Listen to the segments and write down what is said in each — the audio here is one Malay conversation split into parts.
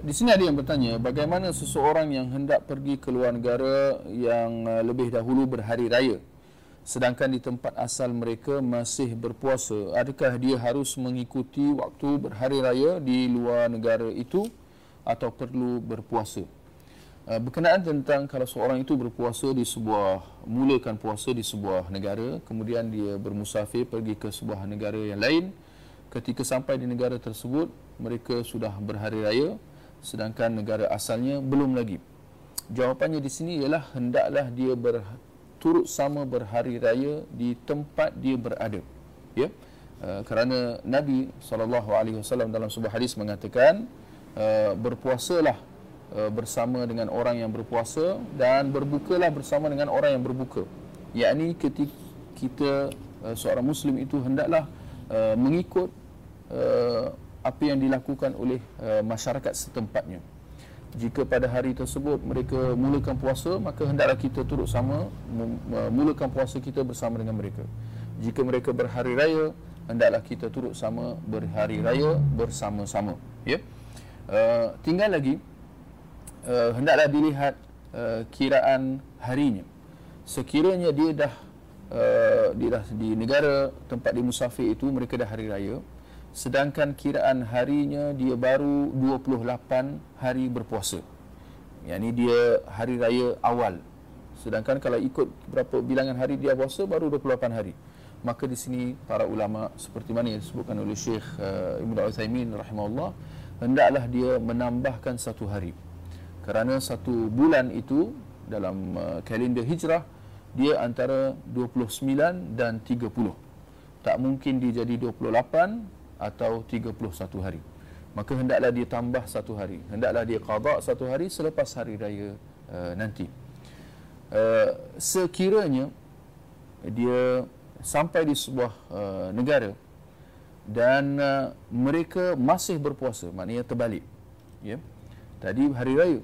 di sini ada yang bertanya bagaimana seseorang yang hendak pergi ke luar negara yang uh, lebih dahulu berhari raya? Sedangkan di tempat asal mereka masih berpuasa adakah dia harus mengikuti waktu berhari raya di luar negara itu atau perlu berpuasa? Uh, berkenaan tentang kalau seorang itu berpuasa di sebuah mulakan puasa di sebuah negara kemudian dia bermusafir pergi ke sebuah negara yang lain ketika sampai di negara tersebut mereka sudah berhari raya sedangkan negara asalnya belum lagi. Jawapannya di sini ialah hendaklah dia berturut sama berhari raya di tempat dia berada. Ya. Uh, kerana Nabi SAW dalam sebuah hadis mengatakan uh, berpuasalah uh, bersama dengan orang yang berpuasa dan berbukalah bersama dengan orang yang berbuka. Yakni ketika kita uh, seorang muslim itu hendaklah uh, mengikut uh, apa yang dilakukan oleh uh, masyarakat setempatnya. Jika pada hari tersebut mereka mulakan puasa, maka hendaklah kita turut sama mulakan puasa kita bersama dengan mereka. Jika mereka berhari raya, hendaklah kita turut sama berhari raya bersama-sama. Ya. Uh, tinggal lagi uh, hendaklah dilihat uh, kiraan harinya. Sekiranya dia dah uh, dia dah di negara tempat dia musafir itu mereka dah hari raya, sedangkan kiraan harinya dia baru 28 hari berpuasa. Yang ini dia hari raya awal. Sedangkan kalau ikut berapa bilangan hari dia puasa baru 28 hari. Maka di sini para ulama seperti mana yang disebutkan oleh Syekh uh, Ibn Uthaymin rahimahullah hendaklah dia menambahkan satu hari. Kerana satu bulan itu dalam uh, kalender hijrah dia antara 29 dan 30. Tak mungkin dia jadi 28 atau 31 hari. Maka hendaklah dia tambah satu hari. Hendaklah dia qada satu hari selepas hari raya uh, nanti. Uh, sekiranya dia sampai di sebuah uh, negara dan uh, mereka masih berpuasa, maknanya terbalik. Ya. Tadi hari raya.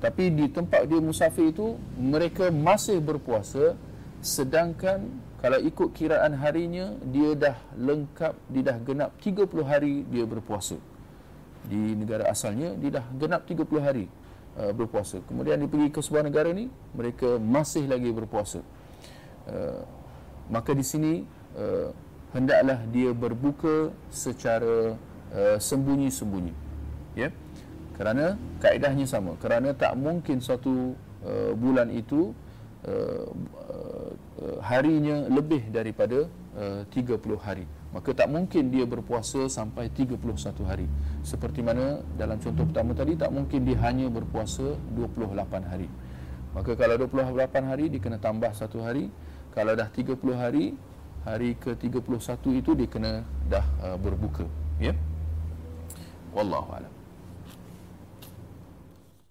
Tapi di tempat dia musafir itu mereka masih berpuasa sedangkan kalau ikut kiraan harinya dia dah lengkap dia dah genap 30 hari dia berpuasa. Di negara asalnya dia dah genap 30 hari uh, berpuasa. Kemudian dia pergi ke sebuah negara ni mereka masih lagi berpuasa. Uh, maka di sini uh, hendaklah dia berbuka secara uh, sembunyi-sembunyi. Ya? Kerana kaedahnya sama. Kerana tak mungkin satu uh, bulan itu uh, uh, harinya lebih daripada uh, 30 hari. Maka tak mungkin dia berpuasa sampai 31 hari. Seperti mana dalam contoh pertama tadi tak mungkin dia hanya berpuasa 28 hari. Maka kalau 28 hari dia kena tambah satu hari. Kalau dah 30 hari hari ke-31 itu dia kena dah uh, berbuka. Ya? Wallahu alam